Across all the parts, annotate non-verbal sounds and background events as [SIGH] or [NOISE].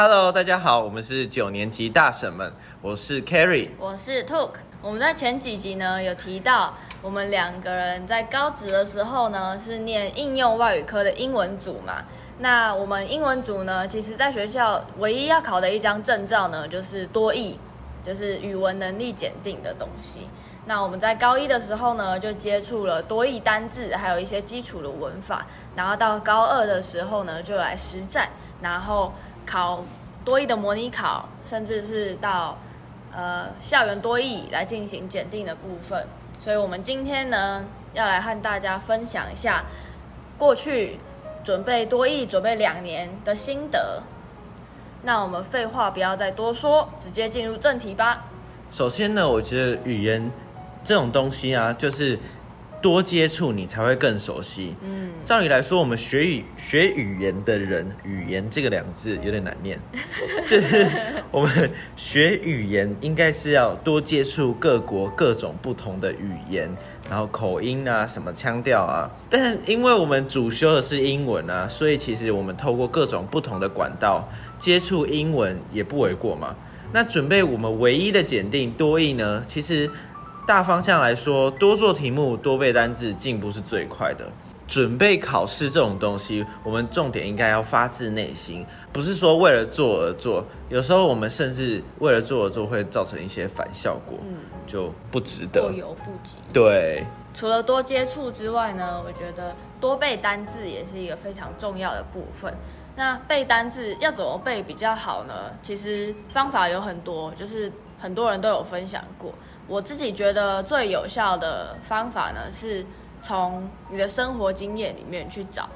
Hello，大家好，我们是九年级大婶们，我是 Carrie，我是 Took。我们在前几集呢有提到，我们两个人在高职的时候呢是念应用外语科的英文组嘛。那我们英文组呢，其实在学校唯一要考的一张证照呢，就是多译，就是语文能力检定的东西。那我们在高一的时候呢，就接触了多义单字，还有一些基础的文法。然后到高二的时候呢，就来实战，然后考多义的模拟考，甚至是到呃校园多义来进行检定的部分。所以我们今天呢，要来和大家分享一下过去。准备多艺准备两年的心得，那我们废话不要再多说，直接进入正题吧。首先呢，我觉得语言这种东西啊，就是多接触你才会更熟悉。嗯，照理来说，我们学语学语言的人，语言这个两个字有点难念，[LAUGHS] 就是我们学语言应该是要多接触各国各种不同的语言。然后口音啊，什么腔调啊，但是因为我们主修的是英文啊，所以其实我们透过各种不同的管道接触英文也不为过嘛。那准备我们唯一的检定多义呢，其实大方向来说，多做题目、多背单字，进步是最快的。准备考试这种东西，我们重点应该要发自内心，不是说为了做而做。有时候我们甚至为了做而做，会造成一些反效果。就不值得，过犹不及。对，除了多接触之外呢，我觉得多背单字也是一个非常重要的部分。那背单字要怎么背比较好呢？其实方法有很多，就是很多人都有分享过。我自己觉得最有效的方法呢，是从你的生活经验里面去找。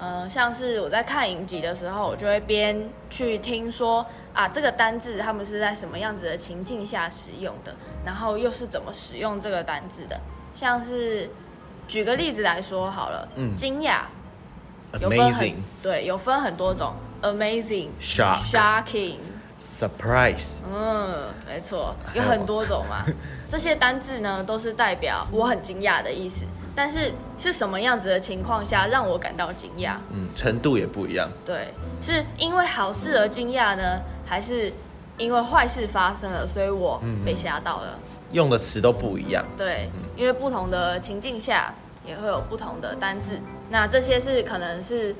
呃，像是我在看影集的时候，我就会边去听说啊，这个单字他们是在什么样子的情境下使用的，然后又是怎么使用这个单字的。像是举个例子来说好了，嗯，惊讶，有分很对，有分很多种，amazing，shock，shocking，surprise，嗯，没错，有很多种嘛。[LAUGHS] 这些单字呢，都是代表我很惊讶的意思。但是是什么样子的情况下让我感到惊讶？嗯，程度也不一样。对，是因为好事而惊讶呢，还是因为坏事发生了，所以我被吓到了？用的词都不一样。对，因为不同的情境下也会有不同的单字。那这些是可能是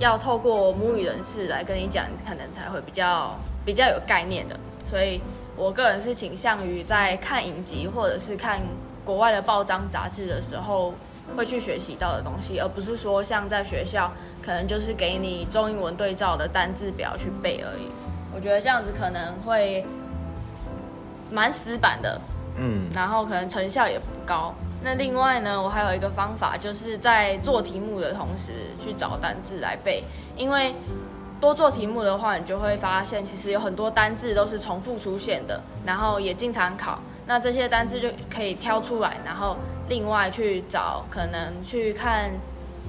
要透过母语人士来跟你讲，可能才会比较比较有概念的。所以我个人是倾向于在看影集或者是看。国外的报章杂志的时候会去学习到的东西，而不是说像在学校可能就是给你中英文对照的单字表去背而已。我觉得这样子可能会蛮死板的，嗯，然后可能成效也不高。那另外呢，我还有一个方法，就是在做题目的同时去找单字来背，因为多做题目的话，你就会发现其实有很多单字都是重复出现的，然后也经常考。那这些单字就可以挑出来，然后另外去找，可能去看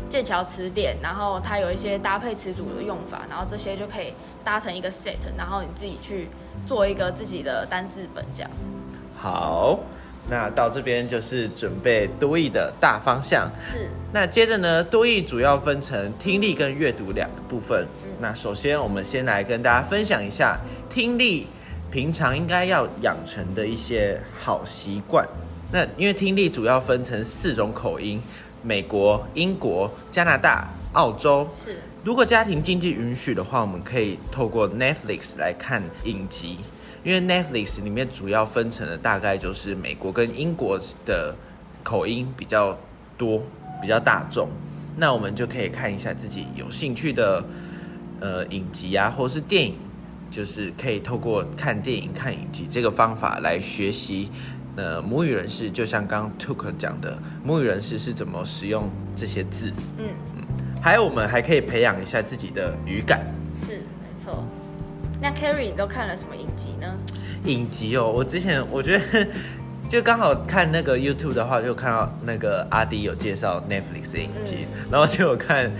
剑桥词典，然后它有一些搭配词组的用法，然后这些就可以搭成一个 set，然后你自己去做一个自己的单字本这样子。好，那到这边就是准备多义的大方向。是。那接着呢，多义主要分成听力跟阅读两个部分。那首先我们先来跟大家分享一下听力。平常应该要养成的一些好习惯。那因为听力主要分成四种口音：美国、英国、加拿大、澳洲。是。如果家庭经济允许的话，我们可以透过 Netflix 来看影集。因为 Netflix 里面主要分成的大概就是美国跟英国的口音比较多、比较大众。那我们就可以看一下自己有兴趣的呃影集啊，或是电影。就是可以透过看电影、看影集这个方法来学习，呃，母语人士就像刚刚 Took 讲的，母语人士是怎么使用这些字。嗯嗯，还有我们还可以培养一下自己的语感。那 Carrie 你都看了什么影集呢？影集哦，我之前我觉得就刚好看那个 YouTube 的话，就看到那个阿迪有介绍 Netflix 的影集，然后就有看。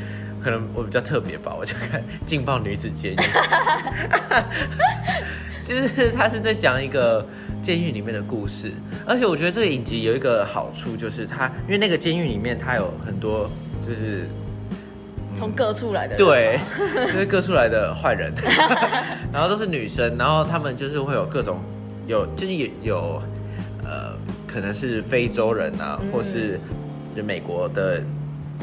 可能我比较特别吧，我就看《劲爆女子监狱》，[LAUGHS] 就是他是在讲一个监狱里面的故事，而且我觉得这个影集有一个好处，就是它因为那个监狱里面它有很多就是从各处来的人对，就是 [LAUGHS] 各出来的坏人，[LAUGHS] 然后都是女生，然后他们就是会有各种有就是有有呃，可能是非洲人啊，或是就美国的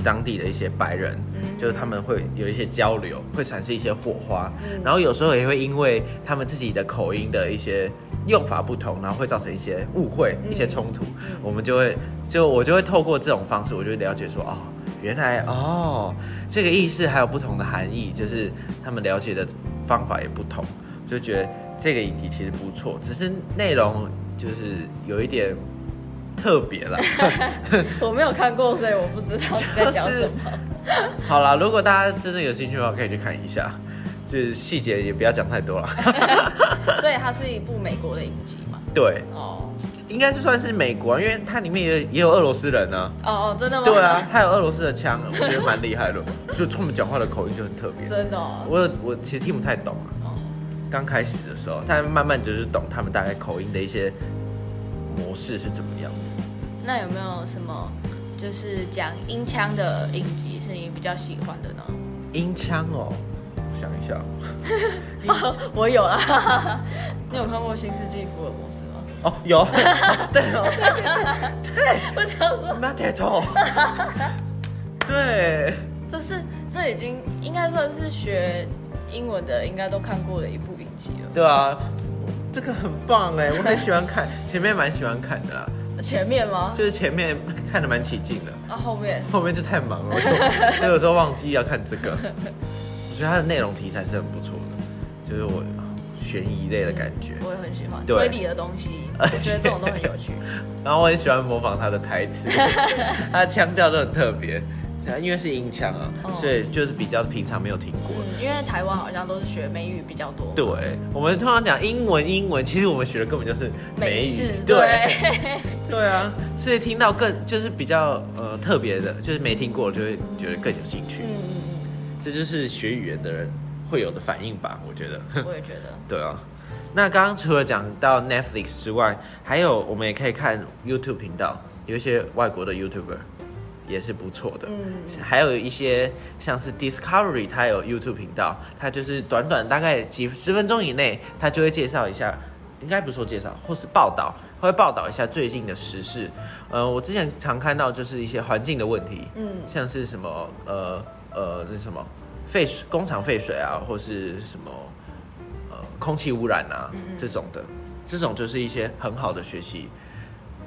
当地的一些白人，就是他们会有一些交流，会产生一些火花，然后有时候也会因为他们自己的口音的一些用法不同，然后会造成一些误会、一些冲突，我们就会就我就会透过这种方式，我就会了解说哦，原来哦这个意思还有不同的含义，就是他们了解的方法也不同，就觉得这个影集其实不错，只是内容就是有一点特别了。[LAUGHS] [LAUGHS] 我没有看过，所以我不知道你在讲什么。好啦，如果大家真的有兴趣的话，可以去看一下，就是细节也不要讲太多了。[LAUGHS] 所以它是一部美国的影集嘛？对，哦应该是算是美国，因为它里面也也有俄罗斯人呢、哦哦，真的吗？对啊，，还有俄罗斯的腔，我觉得蛮厉害的，[LAUGHS] 就他们讲话的口音就很特别。真的、哦。我我其实听不太懂啊，哦刚开始的时候，但慢慢就是懂他们大概口音的一些模式是怎么样子。那有没有什么就是讲音腔的影集是你比较喜欢的呢？音腔哦，我想一下，[LAUGHS] 我有啦。[LAUGHS] 你有看过《新世纪福尔摩斯》吗？哦，有，哦 [LAUGHS] 对哦，[LAUGHS] 我想说，那太痛，对，就是这已经应该算是学英文的，应该都看过的一部影集了。对啊，这个很棒哎，[LAUGHS] 我很喜欢看，前面蛮喜欢看的啦，前面吗？就是前面看的蛮起劲的，啊，后面。后面就太忙了，我就我有时候忘记要看这个。我觉得它的内容题材是很不错的，就是我悬疑类的感觉，我也很喜欢推理的东西，[LAUGHS] 我觉得这种都很有趣。[LAUGHS] 然后我很喜欢模仿他的台词，[LAUGHS] 他的腔调都很特别，因为是音腔啊，哦。所以就是比较平常没有听过。嗯，因为台湾好像都是学美语比较多。对，我们通常讲英文，英文其实我们学的根本就是美语。对。对，啊，所以听到更就是比较呃特别的，就是没听过，就会觉得更有兴趣。嗯嗯。这就是学语言的人会有的反应吧，我觉得。嗯，[LAUGHS] 我也觉得。对啊，那刚刚除了讲到 Netflix 之外，还有我们也可以看 YouTube 频道，有一些外国的 YouTuber 也是不错的。嗯，还有一些像是 Discovery，它有 YouTube 频道，它就是短短大概几十分钟以内，它就会介绍一下，应该不是说介绍，或是报道，会报道一下最近的时事。呃，我之前常看到就是一些环境的问题，嗯像是什么呃呃那什么废水工厂废水啊，或是什么呃空气污染啊这种的，这种就是一些很好的学习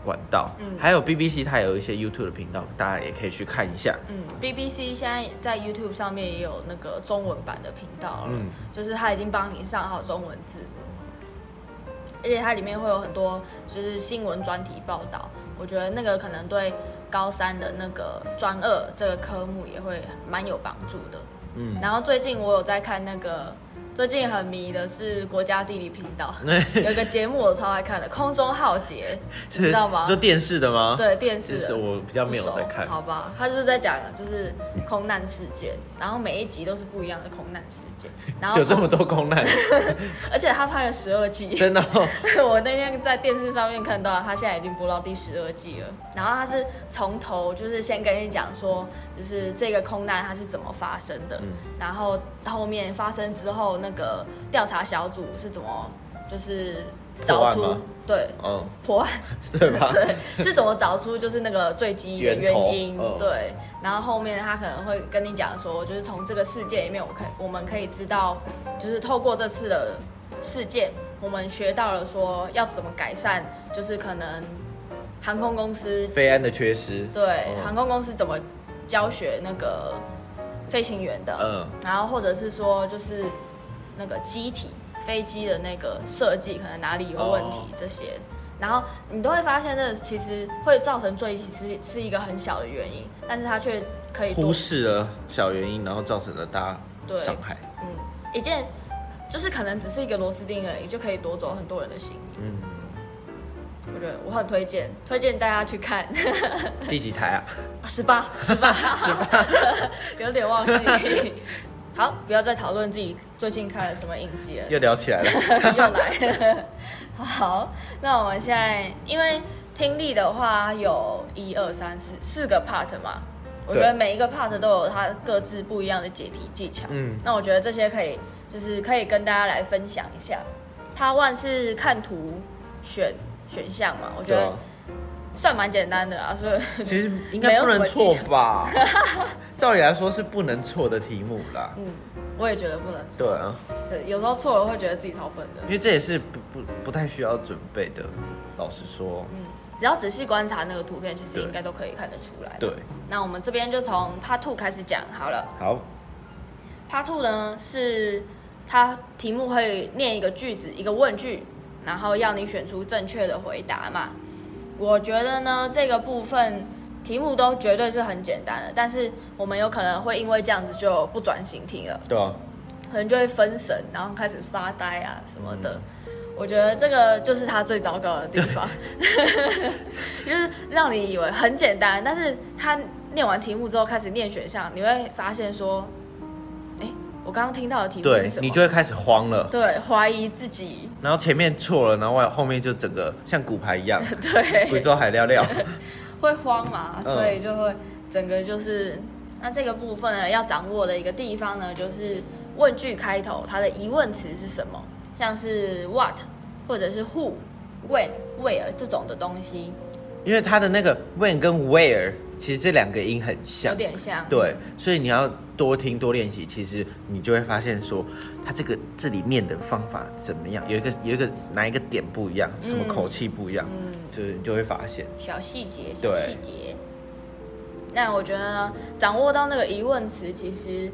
管道。嗯还有 BBC 它有一些 YouTube 的频道，大家也可以去看一下。嗯，BBC 现在在 YouTube 上面也有那个中文版的频道了，嗯就是它已经帮你上好中文字幕，而且它里面会有很多就是新闻专题报道，我觉得那个可能对高三的那个专二这个科目也会蛮有帮助的。嗯，然后最近我有在看那个，最近很迷的是国家地理频道，[LAUGHS] 有一个节目我超爱看的《空中浩劫》，你知道吗？是电视的吗？，对电视的，我比较没有在看好吧？他就是在讲就是空难事件，然后每一集都是不一样的空难事件，[LAUGHS] 然后有这么多空难，[LAUGHS] 而且他拍了十二季，真的、哦。我那天在电视上面看到，他现在已经播到第十二季了。然后他是从头就是先跟你讲说，就是这个空难它是怎么发生的，嗯。然后后面发生之后，那个调查小组是怎么就是找出对嗯，破案。[LAUGHS] 对吧？[LAUGHS] 对，是怎么找出就是那个坠机的原因？嗯。对，然后后面他可能会跟你讲说，就是从这个事件里面，我可我们可以知道，就是透过这次的事件，我们学到了说要怎么改善，就是可能航空公司飞安的缺失，对、嗯。航空公司怎么教学那个飞行员的，嗯然后或者是说就是那个机体飞机的那个设计可能哪里有问题哦这些，然后你都会发现，那其实会造成坠机是是一个很小的原因，但是它却可以多忽视了小原因，然后造成了大伤害。嗯一件就是可能只是一个螺丝钉而已，就可以夺走很多人的性命。嗯，我觉得我很推荐，推荐大家去看。第几台啊？[LAUGHS] 十八，十八，[LAUGHS] 十八，[LAUGHS] 有点忘记。好，不要再讨论自己最近看了什么影集了。又聊起来了。又来了。好，那我们现在因为听力的话有一二三四四个 part 嘛，我觉得每一个 part 都有它各自不一样的解题技巧。嗯，那我觉得这些可以就是可以跟大家来分享一下。Part One 是看图选选项嘛，我觉得算蛮简单的啊，所以 [LAUGHS] 其实应该不能错吧？[LAUGHS] 照理来说是不能错的题目啦。嗯，我也觉得不能错。对啊，对，有时候错了会觉得自己超笨的因。为这也是不不不太需要准备的。老实说，嗯，只要仔细观察那个图片，其实对应该都可以看得出来。对，那我们这边就从 Part Two 开始讲好了。好，Part Two 呢是它题目会念一个句子，一个问句，然后要你选出正确的回答嘛。我觉得呢，这个部分题目都绝对是很简单的，但是我们有可能会因为这样子就不专心听了，对啊，可能就会分神，然后开始发呆啊什么的。我觉得这个就是他最糟糕的地方，[LAUGHS] 就是让你以为很简单，但是他念完题目之后开始念选项，你会发现说，哎，我刚刚听到的题目是什么？你就会开始慌了。对怀疑自己，然后前面错了，然后外后面就整个像骨牌一样，贵 [LAUGHS] 对，州海料料。[LAUGHS] 会慌嘛，嗯。所以就会整个就是，那这个部分呢，要掌握的一个地方呢，就是问句开头它的疑问词是什么，像是 what 或者是 who、when、where 这种的东西，因为它的那个 when 跟 where 其实这两个音很像有像，点像，对，所以你要多听多练习，其实你就会发现说，它这个这里念的方法怎么样，有一个有一个哪一个点不一样，什么口气不一样，嗯，就是你就会发现。小细节，小对细节。那我觉得呢，掌握到那个疑问词，其实，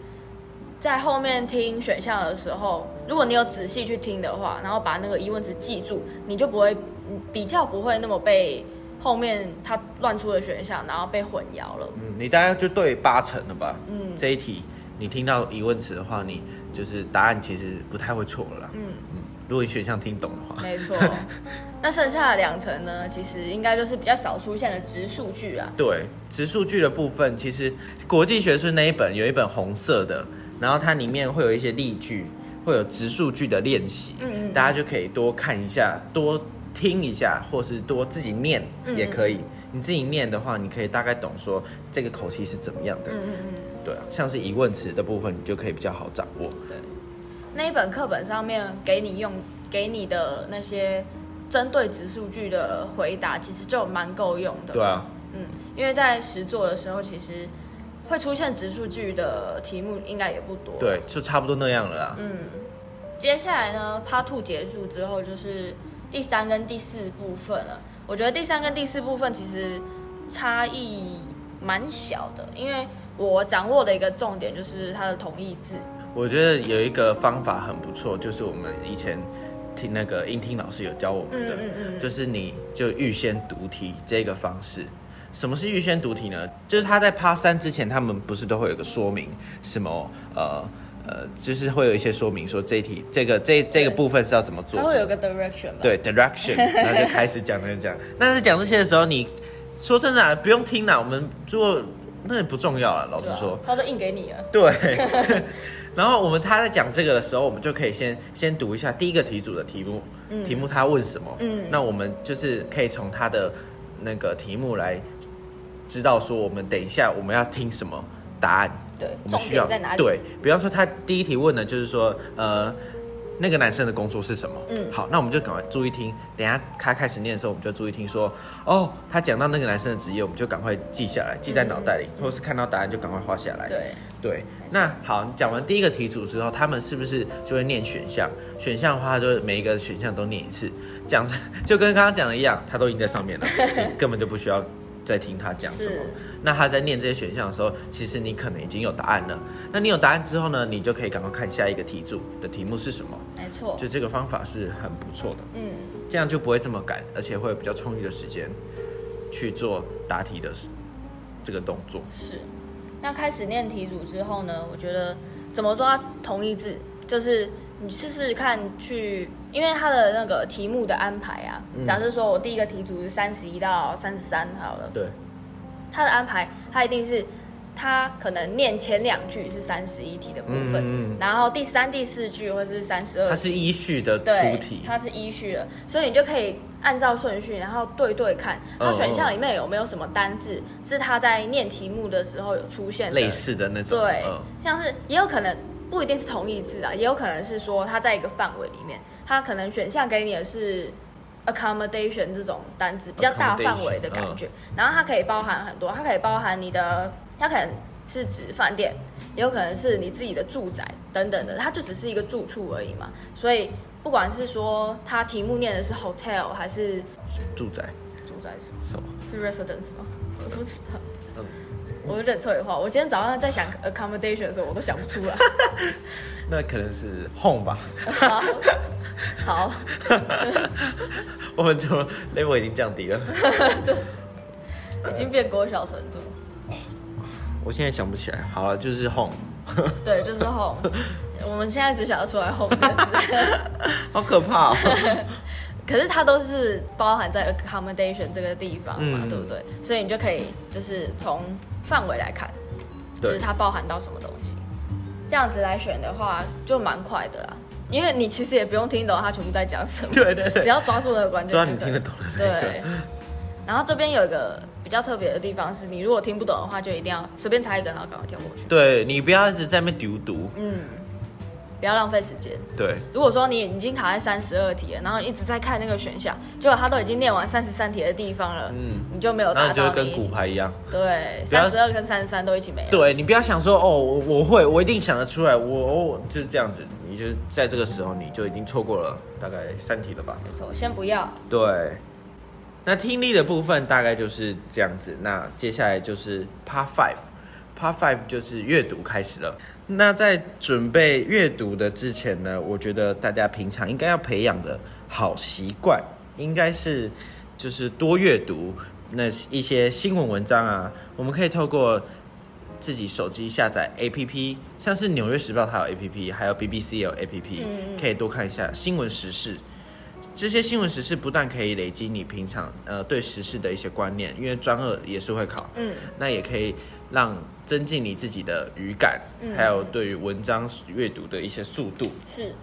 在后面听选项的时候，如果你有仔细去听的话，然后把那个疑问词记住，你就不会嗯比较不会那么被后面他乱出的选项，然后被混淆了。嗯，你大概就对八成了吧？嗯这一题你听到疑问词的话，你就是答案其实不太会错了啦。嗯，嗯，如果你选项听懂的话，没错。[LAUGHS] 那剩下的两层呢，其实应该就是比较少出现的直数据啊。对，直数据的部分，其实国际学术那一本有一本红色的，然后它里面会有一些例句，会有直数据的练习，嗯嗯嗯大家就可以多看一下，多听一下，或是多自己念嗯也可以。你自己念的话，你可以大概懂说这个口气是怎么样的。嗯嗯嗯。对啊，像是疑问词的部分，你就可以比较好掌握。对，那一本课本上面给你用给你的那些针对直数据的回答，其实就蛮够用的。对，啊，嗯，因为在实作的时候，其实会出现直数据的题目应该也不多。，对，就差不多那样了啦。嗯，接下来呢，Part Two 结束之后就是第三跟第四部分了。我觉得第三跟第四部分其实差异蛮小的，因为我掌握的一个重点就是它的同义字。我觉得有一个方法很不错，就是我们以前听那个音听老师有教我们的，嗯嗯嗯就是你就预先读题这个方式。什么是预先读题呢？就是他在趴三之前，他们不是都会有个说明，什么呃呃，就是会有一些说明说这一题这个这这个部分是要怎么做，什么它会有个 direction 吧？对 direction，[LAUGHS] 然后就开始讲讲讲。但是讲这些的时候，你说真的啊、不用听了，我们做那也不重要了，老实说。他都印给你了。对。[LAUGHS] 然后我们他在讲这个的时候，我们就可以先先读一下第一个题组的题目，题目他问什么，嗯那我们就是可以从他的那个题目来知道说，我们等一下我们要听什么答案，对，重我们需要点在哪里？对，比方说他第一题问的就是说，呃，那个男生的工作是什么？嗯好，那我们就赶快注意听。等一下他开始念的时候，我们就注意听说，哦，他讲到那个男生的职业，我们就赶快记下来，记在脑袋里，或是看到答案就赶快画下来。对，对，那好，你讲完第一个题组之后，他们是不是就会念选项？选项的话，就每一个选项都念一次，讲 [LAUGHS] 就跟刚刚讲的一样，他都已经在上面了，你 [LAUGHS] 根本就不需要再听他讲什么。那他在念这些选项的时候，其实你可能已经有答案了。那你有答案之后呢，你就可以赶快看下一个题组的题目是什么。没错。就这个方法是很不错的，嗯，这样就不会这么赶，而且会有比较充裕的时间去做答题的这个动作。是。那开始念题组之后呢，我觉得怎么抓同义字，就是你试试看去，因为他的那个题目的安排啊，嗯假设说我第一个题组是三十一到三十三好了，对，他的安排他一定是。他可能念前两句是三十一题的部分，然后第三、第四句或是三十二它是依序的出对，题。它是依序的，所以你就可以按照顺序，然后对对看，它嗯选项里面有没有什么单字是他在念题目的时候有出现的类似的那种，对，嗯像是也有可能不一定是同义字啊，也有可能是说它在一个范围里面，它可能选项给你的是 accommodation 这种单字，比较大范围的感觉，然后它可以包含很多，它可以包含你的，它可能是指饭店，也有可能是你自己的住宅等等的，它就只是一个住处而已嘛，所以不管是说它题目念的是 hotel 还是住宅住宅什么？是 residence 吗？我不知道。嗯我有点退化。我今天早上在想 accommodation 的时候，我都想不出来。[LAUGHS] 那可能是 home 吧。好，好，我们怎么 level 已经降低了，[LAUGHS] 已经变国小程度。我现在想不起来。好了，就是 home，[LAUGHS] 对，就是 home。我们现在只想要出来 home 好可怕哦。可是它都是包含在 accommodation 这个地方嘛，嗯对不对？所以你就可以就是从范围来看，就是，它包含到什么东西。这样子来选的话，就蛮快的啦。因为你其实也不用听懂它全部在讲什么，[LAUGHS] 对对对，只要抓住那个关键，抓你听得懂的那个。对，然后这边有一个比较特别的地方是，你如果听不懂的话，就一定要随便猜一个，然后赶快跳过去。对你不要一直在那边丢读。嗯，不要浪费时间。对，如果说你已经卡在三十二题了，然后一直在看那个选项，结果他都已经念完三十三题的地方了，嗯，你就没有达然后你就会跟。骨牌一样。对，三十二跟三十三都一起没了。对你不要想说哦，我我会，我一定想得出来，我我就是这样子。你就在这个时候，你就已经错过了大概三题了吧？没错，先不要。对。那听力的部分大概就是这样子。那接下来就是 Part Five，Part Five 就是阅读开始了。那在准备阅读的之前呢，我觉得大家平常应该要培养的好习惯，应该是就是多阅读那一些新闻文章啊。我们可以透过自己手机下载 APP，像是《纽约时报》它有 APP，还有 BBC 有 APP，、嗯可以多看一下新闻时事。这些新闻时事不但可以累积你平常呃对时事的一些观念，因为专二也是会考，嗯，那也可以让增进你自己的语感，嗯还有对于文章阅读的一些速度。是，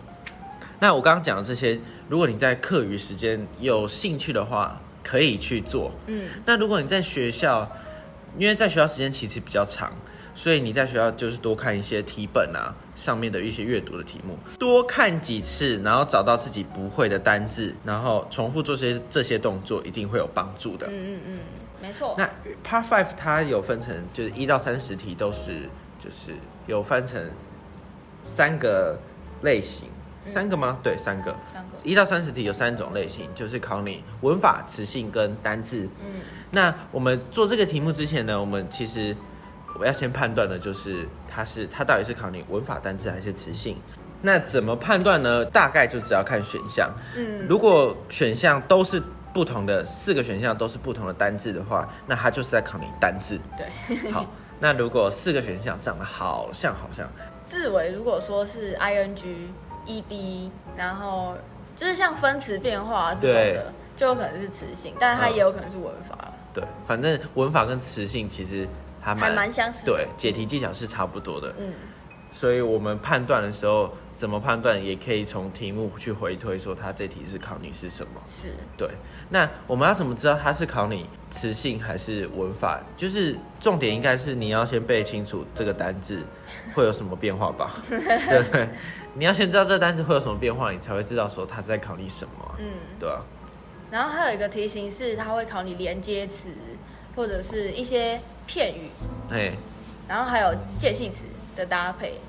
那我刚刚讲的这些，如果你在课余时间有兴趣的话，可以去做。嗯，那如果你在学校，因为在学校时间其实比较长，所以你在学校就是多看一些题本啊上面的一些阅读的题目，多看几次，然后找到自己不会的单字，然后重复做些这些动作，一定会有帮助的。嗯嗯嗯，没错。那 Part Five 它有分成，就是一到三十题都是，就是有分成三个类型，三个吗？对，三个。三个。一到三十题有三种类型，就是考你文法、词性跟单字。嗯，那我们做这个题目之前呢，我们其实我要先判断的就是它是它到底是考你文法、单字还是词性。那怎么判断呢？大概就只要看选项。嗯，如果选项都是不同的，四个选项都是不同的单字的话，那它就是在考你单字。对。好，那如果四个选项长得好像好像，字尾如果说是 ing、ed，然后就是像分词变化这种对的，就有可能是词性，但它嗯也有可能是文法了，对，反正文法跟词性其实还蛮还蛮相似的。对，解题技巧是差不多的。嗯，所以我们判断的时候，怎么判断也可以从题目去回推，说他这题是考你是什么。是。对，那我们要怎么知道它是考你词性还是文法？就是重点应该是你要先背清楚这个单字会有什么变化吧？对 [LAUGHS] 不对？你要先知道这个单字会有什么变化，你才会知道说他是在考你什么啊、嗯，对啊，然后还有一个题型是，它会考你连接词或者是一些片语，哎，然后还有介系词的搭配，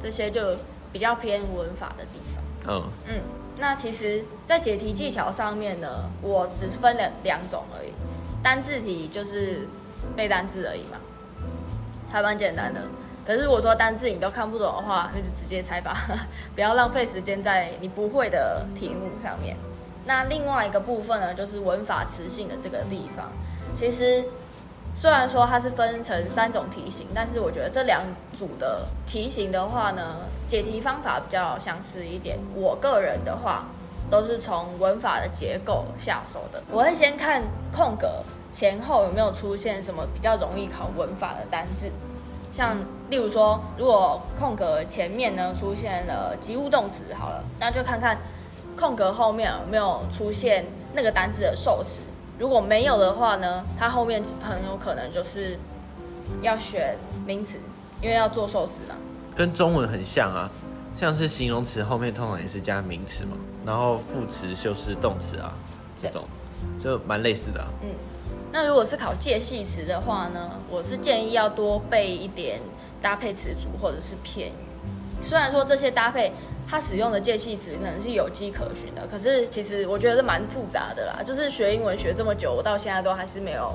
这些就比较偏文法的地方。嗯，嗯，那其实，在解题技巧上面呢，我只分了两种而已。单字题就是背单字而已嘛，还蛮简单的。可是如果说单字你都看不懂的话，[LAUGHS] 那就直接猜吧，[LAUGHS] 不要浪费时间在你不会的题目上面。那另外一个部分呢，就是文法词性的这个地方。其实虽然说它是分成三种题型，但是我觉得这两组的题型的话呢，解题方法比较相似一点。我个人的话，都是从文法的结构下手的。我会先看空格前后有没有出现什么比较容易考文法的单字，像例如说，如果空格前面呢出现了及物动词，好了，那就看看空格后面有没有出现那个单字的受词。如果没有的话呢，它后面很有可能就是要选名词，因为要做寿司嘛。跟中文很像啊，像是形容词后面通常也是加名词嘛，然后副词修饰动词啊，这种就蛮类似的、啊。嗯，那如果是考介系词的话呢，我是建议要多背一点搭配词组或者是片语。虽然说这些搭配它使用的介系词可能是有迹可循的，可是其实我觉得是蛮复杂的啦。就是学英文学这么久，我到现在都还是没有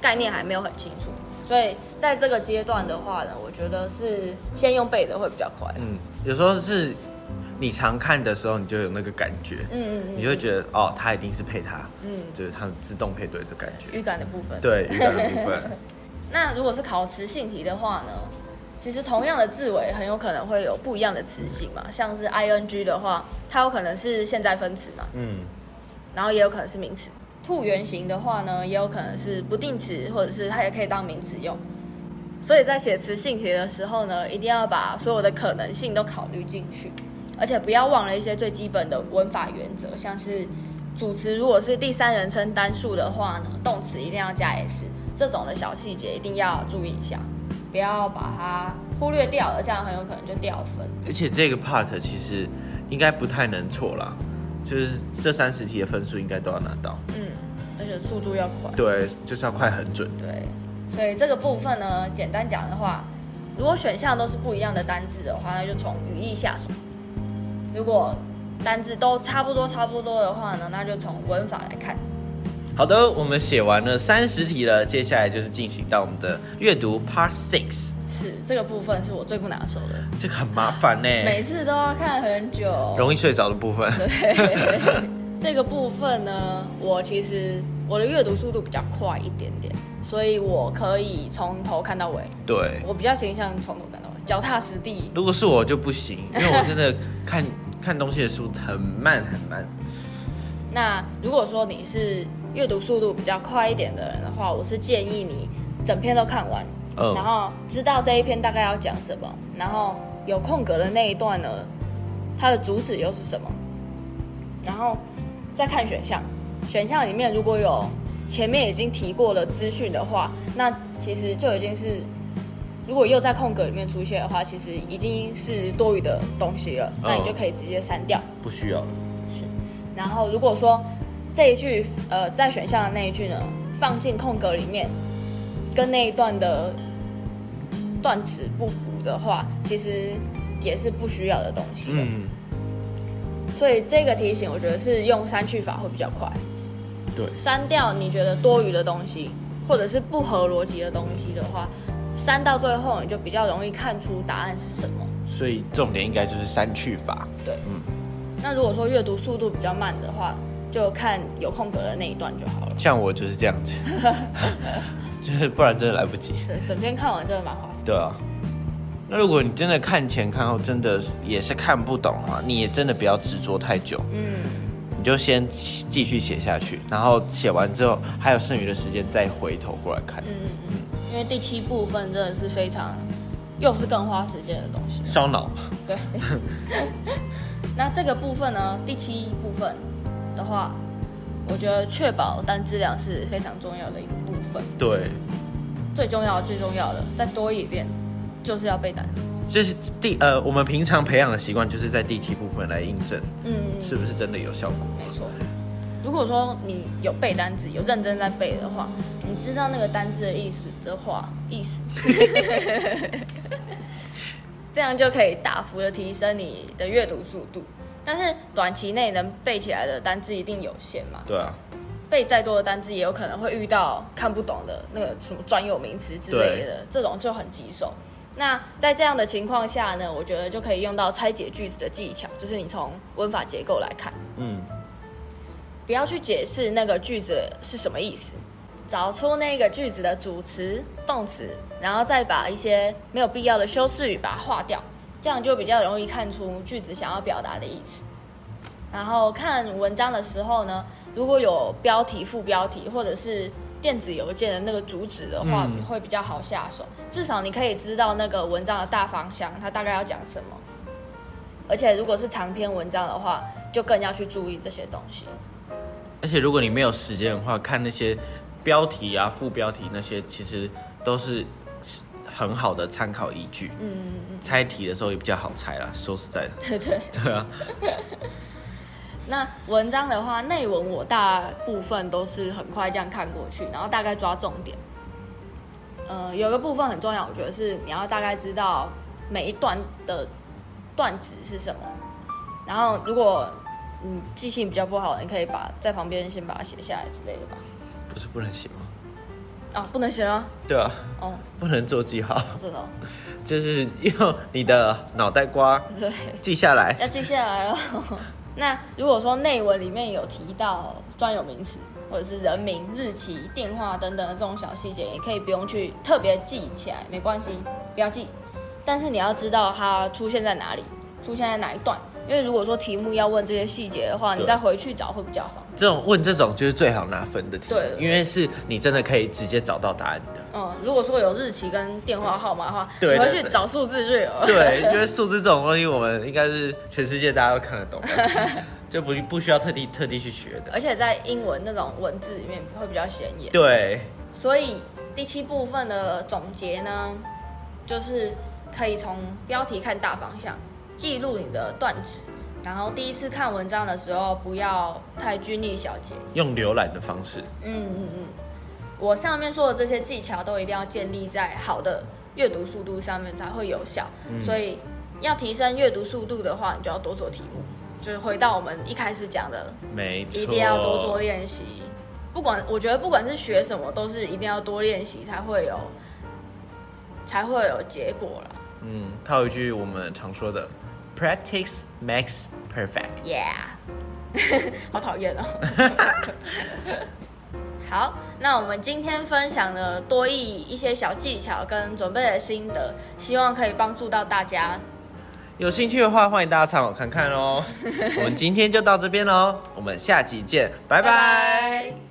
概念还没有很清楚。所以在这个阶段的话呢，我觉得是先用背的会比较快。嗯，有时候是你常看的时候，你就有那个感觉，嗯嗯你就会觉得哦，它一定是配它，嗯就是它自动配对的感觉。嗯，语感的部分。对，预感的部分。[LAUGHS] 那如果是考词性题的话呢，其实同样的字尾很有可能会有不一样的词性嘛，像是 ing 的话，它有可能是现在分词嘛，嗯，然后也有可能是名词。兔原型的话呢，也有可能是不定词，或者是它也可以当名词用。所以在写词性题的时候呢，一定要把所有的可能性都考虑进去，而且不要忘了一些最基本的文法原则，像是主词如果是第三人称单数的话呢，动词一定要加 s，这种的小细节一定要注意一下，不要把它忽略掉了，这样很有可能就掉分。而且这个 part 其实应该不太能错啦，就是这三十题的分数应该都要拿到。嗯，而且速度要快。对，就是要快很准。对，所以这个部分呢，简单讲的话，如果选项都是不一样的单字的话，那就从语义下手；如果单字都差不多差不多的话呢，那就从文法来看。好的，我们写完了三十题了，接下来就是进行到我们的阅读 Part Six。是这个部分是我最不拿手的，这个很麻烦呢，每次都要看很久。容易睡着的部分。对，[LAUGHS] 这个部分呢，我其实我的阅读速度比较快一点点，所以我可以从头看到尾。对，我比较倾向从头看到尾，脚踏实地。如果是我就不行，因为我真的看 [LAUGHS] 看东西的速度很慢很慢。那如果说你是阅读速度比较快一点的人的话，我是建议你整篇都看完，嗯然后知道这一篇大概要讲什么，然后有空格的那一段呢，它的主旨又是什么，然后再看选项，选项里面如果有前面已经提过了资讯的话，那其实就已经是。如果又在空格里面出现的话，其实已经是多余的东西了，那你就可以直接删掉。不需要。是，然后如果说这一句呃在选项的那一句呢放进空格里面，跟那一段的断词不符的话，其实也是不需要的东西的。嗯，所以这个提醒我觉得是用删去法会比较快，对，删掉你觉得多余的东西，或者是不合逻辑的东西的话，删到最后你就比较容易看出答案是什么。所以重点应该就是删去法。对，嗯那如果说阅读速度比较慢的话，就看有空格的那一段就好了。像我就是这样子，[LAUGHS] 就是不然真的来不及。对，整篇看完真的蛮花时间。对啊。那如果你真的看前看后，真的也是看不懂的话，你也真的不要执着太久，嗯，你就先继续写下去，然后写完之后还有剩余的时间再回头过来看，嗯嗯，因为第七部分真的是非常，又是更花时间的东西。烧脑。对。[LAUGHS] 那这个部分呢，第七部分的话，我觉得确保单质量是非常重要的一个部分。对，最重要、最重要的，再多一遍，就是要背单词。这是第呃，我们平常培养的习惯，就是在第七部分来印证嗯，是不是真的有效果。没错。如果说你有背单词，有认真在背的话，你知道那个单字的意思的话，意思，[LAUGHS] [LAUGHS] [LAUGHS] 这样就可以大幅的提升你的阅读速度。但是短期内能背起来的单字一定有限嘛，对啊，背再多的单字也有可能会遇到看不懂的那个什么专有名词之类的，这种就很棘手。那在这样的情况下呢，我觉得就可以用到拆解句子的技巧，就是你从文法结构来看。嗯，不要去解释那个句子是什么意思，找出那个句子的主词、动词，然后再把一些没有必要的修饰语把它划掉，这样就比较容易看出句子想要表达的意思。然后看文章的时候呢，如果有标题、副标题或者是电子邮件的那个主旨的话，嗯会比较好下手。至少你可以知道那个文章的大方向，它大概要讲什么。而且如果是长篇文章的话，就更要去注意这些东西。而且如果你没有时间的话，看那些标题啊、副标题那些，其实都是很好的参考依据。嗯嗯嗯，猜题的时候也比较好猜啦。说实在的，[LAUGHS] 对对。对啊，那文章的话，内文我大部分都是很快这样看过去，然后大概抓重点。呃，有个部分很重要，我觉得是你要大概知道每一段的段子是什么。然后，如果你记性比较不好，你可以把在旁边先把它写下来之类的吧。不是不能写吗？啊，不能写吗？对啊，哦，不能做记号，真的哦，就是用你的脑袋瓜对，记下来。要记下来哦。[LAUGHS] 那如果说内文里面有提到专有名词，或者是人名、日期、电话等等的这种小细节，也可以不用去特别记起来，没关系，不要记。但是你要知道它出现在哪里，出现在哪一段，因为如果说题目要问这些细节的话，你再回去找会比较好。这种问这种就是最好拿分的题，对因为是你真的可以直接找到答案的。嗯，如果说有日期跟电话号码的话，对你回去找数字就有了。对，[LAUGHS] 因为数字这种东西，我们应该是全世界大家都看得懂，[LAUGHS] 就不不需要特地特地去学的。而且在英文那种文字里面会比较显眼。对，所以第七部分的总结呢，就是可以从标题看大方向，记录你的段子，然后第一次看文章的时候不要太拘泥小节。用浏览的方式，嗯嗯嗯，我上面说的这些技巧都一定要建立在好的阅读速度上面才会有效。所以要提升阅读速度的话，你就要多做题目。就是回到我们一开始讲的，没错，一定要多做练习。不管我觉得不管是学什么，都是一定要多练习才会有才会有结果了。嗯，套一句我们常说的，practice makes perfect。Yeah，[LAUGHS] 好讨厌哦。[LAUGHS] 好，那我们今天分享的多益一些小技巧跟准备的心得，希望可以帮助到大家。有兴趣的话，欢迎大家参考看看哦。[LAUGHS] 我们今天就到这边喽，我们下集见，拜拜拜